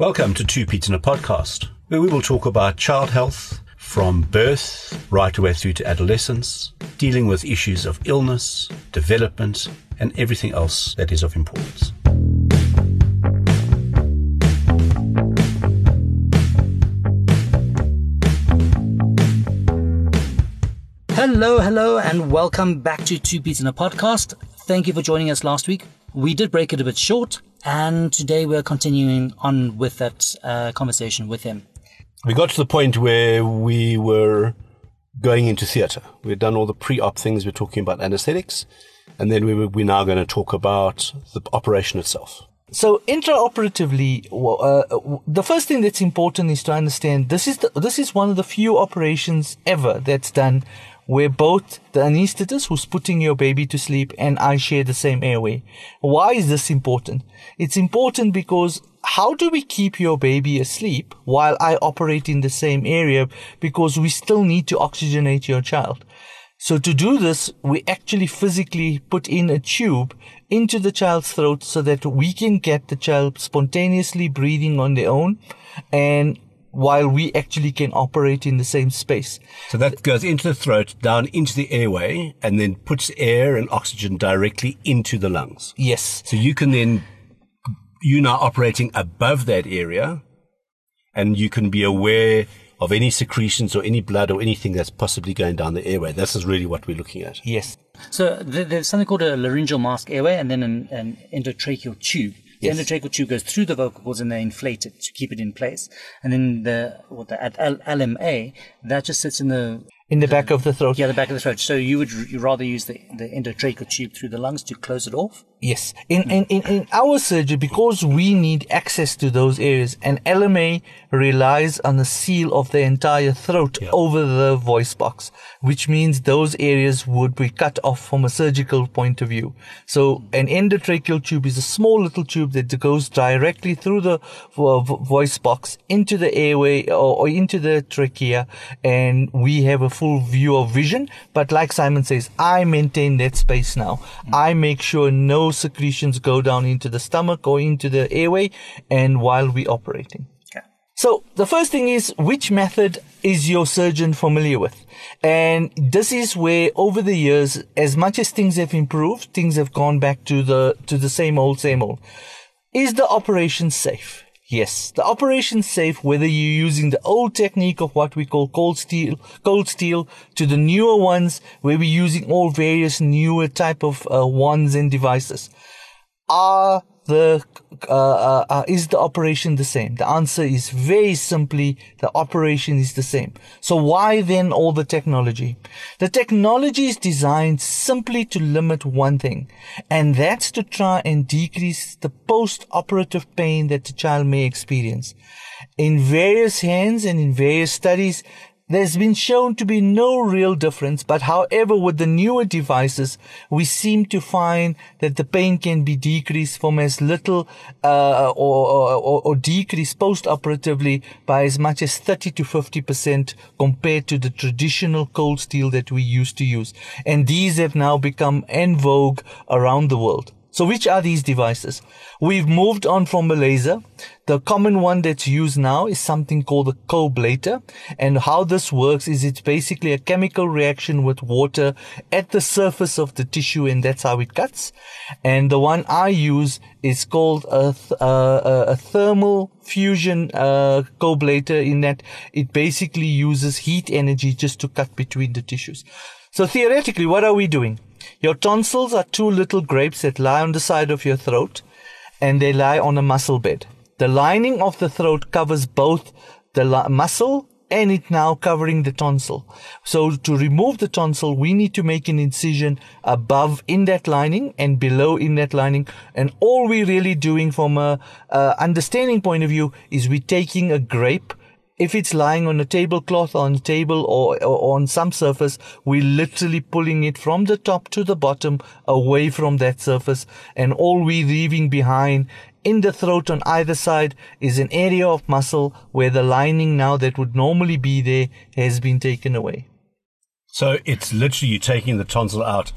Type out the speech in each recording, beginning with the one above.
Welcome to Two Paeds in a Podcast, where we will talk about child health from birth right away through to adolescence, dealing with issues of illness, development, and everything else that is of importance. Hello, hello, and welcome back to Two Paeds in a Podcast. Thank you for joining us last week. We did break it a bit short, and today we're continuing on with that uh, conversation with him. We got to the point where we were going into theatre. We'd done all the pre-op things. We're talking about anesthetics, and then we were, we're now going to talk about the operation itself. So intraoperatively, uh, the first thing that's important is to understand this is the, this is one of the few operations ever that's done where both the anesthetist who's putting your baby to sleep and I share the same airway. Why is this important? It's important because how do we keep your baby asleep while I operate in the same area? Because we still need to oxygenate your child. So to do this, we actually physically put in a tube into the child's throat so that we can get the child spontaneously breathing on their own and while we actually can operate in the same space. So that goes into the throat, down into the airway, and then puts air and oxygen directly into the lungs. Yes. So you can then, you're now operating above that area, and you can be aware of any secretions or any blood or anything that's possibly going down the airway. This is really what we're looking at. Yes. So there's something called a laryngeal mask airway and then an, an endotracheal tube. The yes. endotracheal tube goes through the vocal cords and they inflate it to keep it in place. And then the, what the LMA, that just sits in the in the, the, back of the throat. Yeah, the back of the throat. So you would you rather use the, the endotracheal tube through the lungs to close it off? Yes. In, in, in, in our surgery, because we need access to those areas, and LMA relies on the seal of the entire throat yeah. over the voice box, which means those areas would be cut off from a surgical point of view. So an endotracheal tube is a small little tube that goes directly through the voice box into the airway or, or into the trachea, and we have a full view of vision. But like Simon says, I maintain that space now. Mm. I make sure no secretions go down into the stomach or into the airway and while we're operating. So the first thing is which method is your surgeon familiar with? And this is where over the years, as much as things have improved, things have gone back to the, to the same old, same old. Is the operation safe? Yes, the operation safe whether you're using the old technique of what we call cold steel, cold steel to the newer ones where we're using all various newer type of uh, wands and devices. Are the uh, uh, uh, is the operation the same? The answer is very simply the operation is the same. So why then all the technology? The technology is designed simply to limit one thing, and that's to try and decrease the post-operative pain that the child may experience. In various hands and in various studies, there's been shown to be no real difference, but however, with the newer devices, we seem to find that the pain can be decreased from as little uh, or, or, or decreased post-operatively by as much as 30 to 50% compared to the traditional cold steel that we used to use. And these have now become en vogue around the world. So which are these devices? We've moved on from a laser. The common one that's used now is something called a coblator. And how this works is it's basically a chemical reaction with water at the surface of the tissue and that's how it cuts. And the one I use is called a, th- uh, a thermal fusion uh, coblator in that it basically uses heat energy just to cut between the tissues. So theoretically, what are we doing? Your tonsils are two little grapes that lie on the side of your throat and they lie on a muscle bed. The lining of the throat covers both the li- muscle and it now covering the tonsil. So to remove the tonsil, we need to make an incision above in that lining and below in that lining. And all we're really doing from a understanding point of view is we're taking a grape if it's lying on a tablecloth on a table or, or, on some surface, we're literally pulling it from the top to the bottom away from that surface. And all we're leaving behind in the throat on either side is an area of muscle where the lining now that would normally be there has been taken away. So it's literally you taking the tonsil out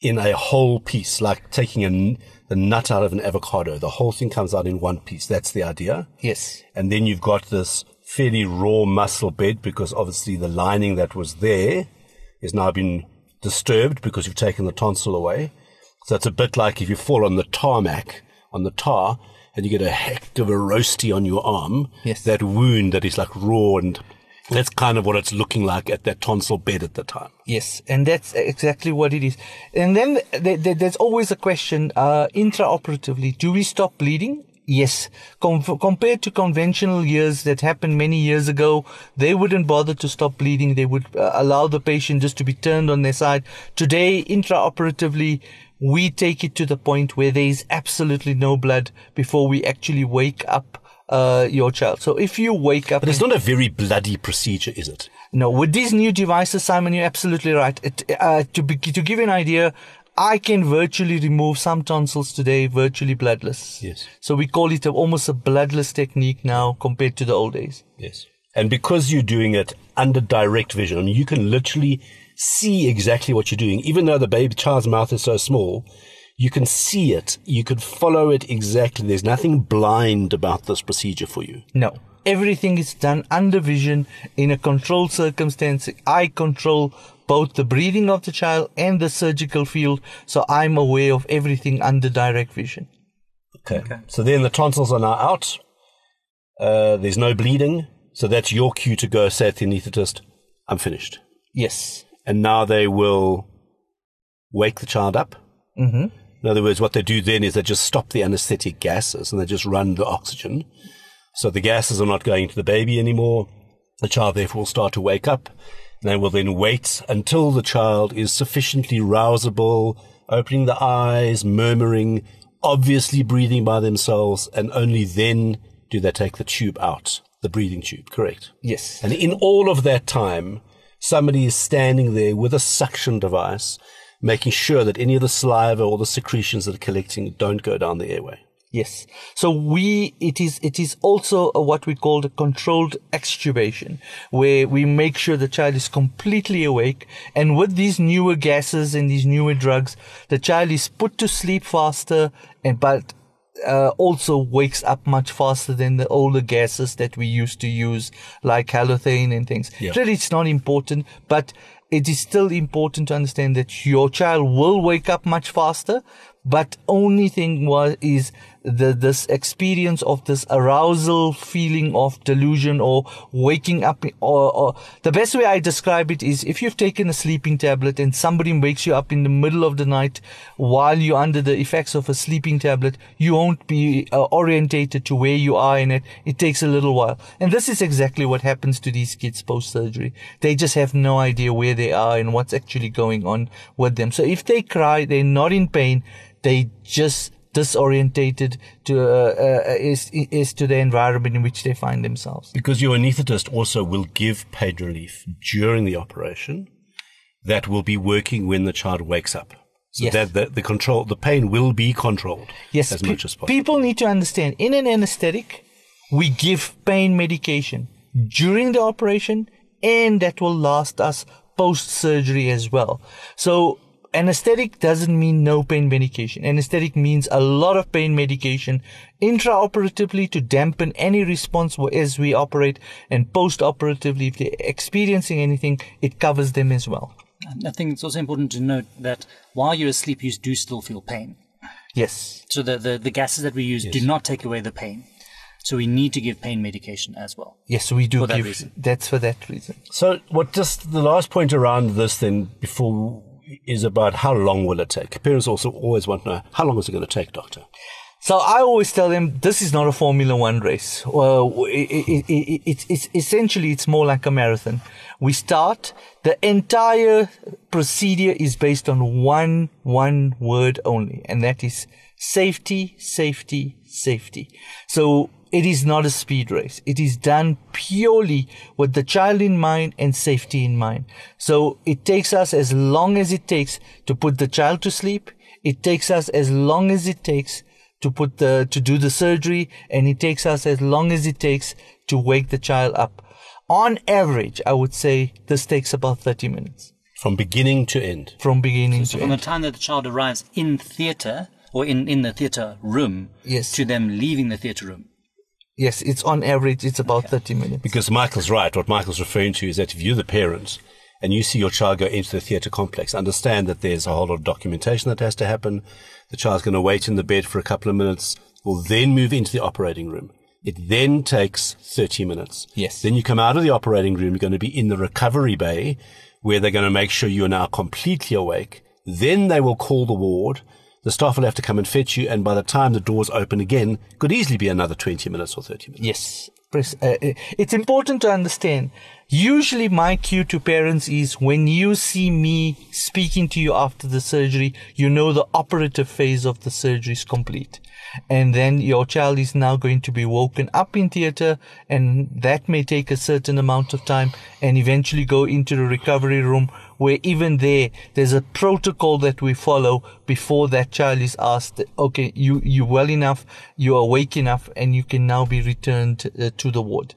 in a whole piece, like taking a, the nut out of an avocado. The whole thing comes out in one piece. That's the idea. Yes. And then you've got this fairly raw muscle bed because obviously the lining that was there has now been disturbed because you've taken the tonsil away. So it's a bit like if you fall on the tarmac, on the tar, and you get a heck of a roasty on your arm. Yes. That wound that is like raw and that's kind of what it's looking like at that tonsil bed at the time. Yes, and that's exactly what it is. And then th- th- there's always a question, uh, intraoperatively, do we stop bleeding? Yes. Com- compared to conventional years that happened many years ago, they wouldn't bother to stop bleeding. They would uh, allow the patient just to be turned on their side. Today, intraoperatively, we take it to the point where there is absolutely no blood before we actually wake up uh, your child. So if you wake up, But it's not a very bloody procedure, is it? no, with these new devices, Simon, you're absolutely right. It, uh, to be, to give you an idea, I can virtually remove some tonsils today, virtually bloodless. Yes. So we call it a, almost a bloodless technique now compared to the old days. Yes. And because you're doing it under direct vision, I mean, you can literally see exactly what you're doing. Even though the baby child's mouth is so small, you can see it. You can follow it exactly. There's nothing blind about this procedure for you. No. Everything is done under vision in a controlled circumstance. I control both the breathing of the child and the surgical field, so I'm aware of everything under direct vision. Okay. So then the tonsils are now out. Uh, there's no bleeding. So that's your cue to go say to the anaesthetist, I'm finished. Yes. And now they will wake the child up. Mm-hmm. In other words, what they do then is they just stop the anesthetic gases and they just run the oxygen. So the gases are not going to the baby anymore. The child therefore will start to wake up. And they will then wait until the child is sufficiently rousable, opening the eyes, murmuring, obviously breathing by themselves, and only then do they take the tube out, the breathing tube, correct? Yes. And in all of that time, somebody is standing there with a suction device, making sure that any of the saliva or the secretions that are collecting don't go down the airway. Yes. So we, it is, it is also what we call the controlled extubation, where we make sure the child is completely awake. And with these newer gases and these newer drugs, the child is put to sleep faster and, but, uh, also wakes up much faster than the older gases that we used to use, like halothane and things. Really, it's not important, but it is still important to understand that your child will wake up much faster, but only thing was is the this experience of this arousal feeling of delusion or waking up or, or the best way I describe it is if you've taken a sleeping tablet and somebody wakes you up in the middle of the night while you're under the effects of a sleeping tablet, you won't be uh, orientated to where you are in it. It takes a little while. And this is exactly what happens to these kids post surgery. They just have no idea where they are and what's actually going on with them. So if they cry, they're not in pain. They just disorientated to uh, uh, is is to the environment in which they find themselves. Because your anaesthetist also will give pain relief during the operation that will be working when the child wakes up. So Yes. that the, the control, the pain will be controlled Yes, as pe- much as possible. people need to understand. In an anesthetic, we give pain medication during the operation, and that will last us post surgery as well. So anesthetic doesn't mean no pain medication. Anesthetic means a lot of pain medication intraoperatively to dampen any response as we operate, and post-operatively, if they're experiencing anything, it covers them as well. I think it's also important to note that while you're asleep, you do still feel pain. Yes. So the, the, the gases that we use do not take away the pain. So we need to give pain medication as well. Yes, so we do For that give. reason. That's for that reason. So, what just the last point around this then before is about how long will it take? Parents also always want to know how long is it going to take, doctor? So I always tell them this is not a Formula One race. Well, it, it, it, it, it's essentially it's more like a marathon. We start. The entire procedure is based on one one word only, and that is safety, safety, safety. So it is not a speed race. It is done purely with the child in mind and safety in mind. So it takes us as long as it takes to put the child to sleep. It takes us as long as it takes to put the to do the surgery and it takes us as long as it takes to wake the child up on average i would say this takes about 30 minutes From beginning to end. from beginning So to from the time that the child arrives in theatre or in, in the theatre room Yes. to them leaving the theatre room. Yes, it's on average, it's about 30 minutes. Because Michael's right. What Michael's referring to is that if you're the parent and you see your child go into the theatre complex, understand that there's a whole lot of documentation that has to happen. The child's going to wait in the bed for a couple of minutes, will then move into the operating room. It then takes 30 minutes. Yes. Then you come out of the operating room, you're going to be in the recovery bay where they're going to make sure you are now completely awake. Then they will call the ward. The staff will have to come and fetch you. And by the time the doors open again, could easily be another 20 minutes or 30 minutes. Yes. Uh, uh, it's important to understand. Usually, my cue to parents is when you see me speaking to you after the surgery, you know the operative phase of the surgery is complete. And then your child is now going to be woken up in theater, and that may take a certain amount of time, and eventually go into the recovery room, where even there, there's a protocol that we follow before that child is asked, okay, you, you well enough, you're awake enough, and you can now be returned uh, to the ward.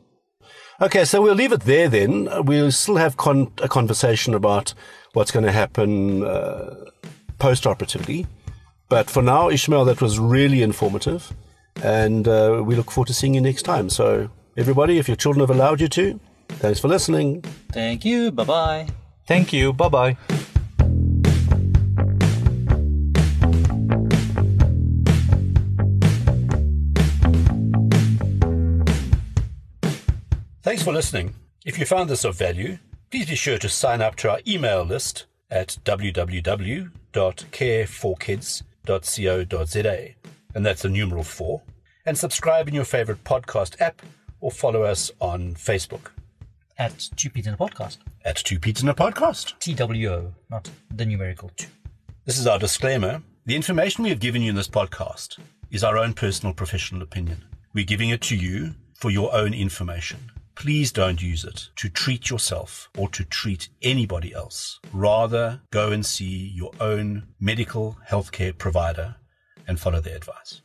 Okay, so we'll leave it there then. We'll still have con- a conversation about what's going to happen uh, post operatively. But for now, Ishmael, that was really informative. And uh, we look forward to seeing you next time. So, everybody, if your children have allowed you to, thanks for listening. Thank you. Bye bye. Thank you. Bye bye. Thanks for listening. If you found this of value, please be sure to sign up to our email list at www.careforkids.co.za, and that's the numeral 4, and subscribe in your favorite podcast app or follow us on Facebook At Two Pete in a Podcast. at Two Paeds in a Podcast. TWO, not the numerical two. This is our disclaimer. The information we have given you in this podcast is our own personal professional opinion. We're giving it to you for your own information. Please don't use it to treat yourself or to treat anybody else. Rather, go and see your own medical healthcare provider and follow their advice.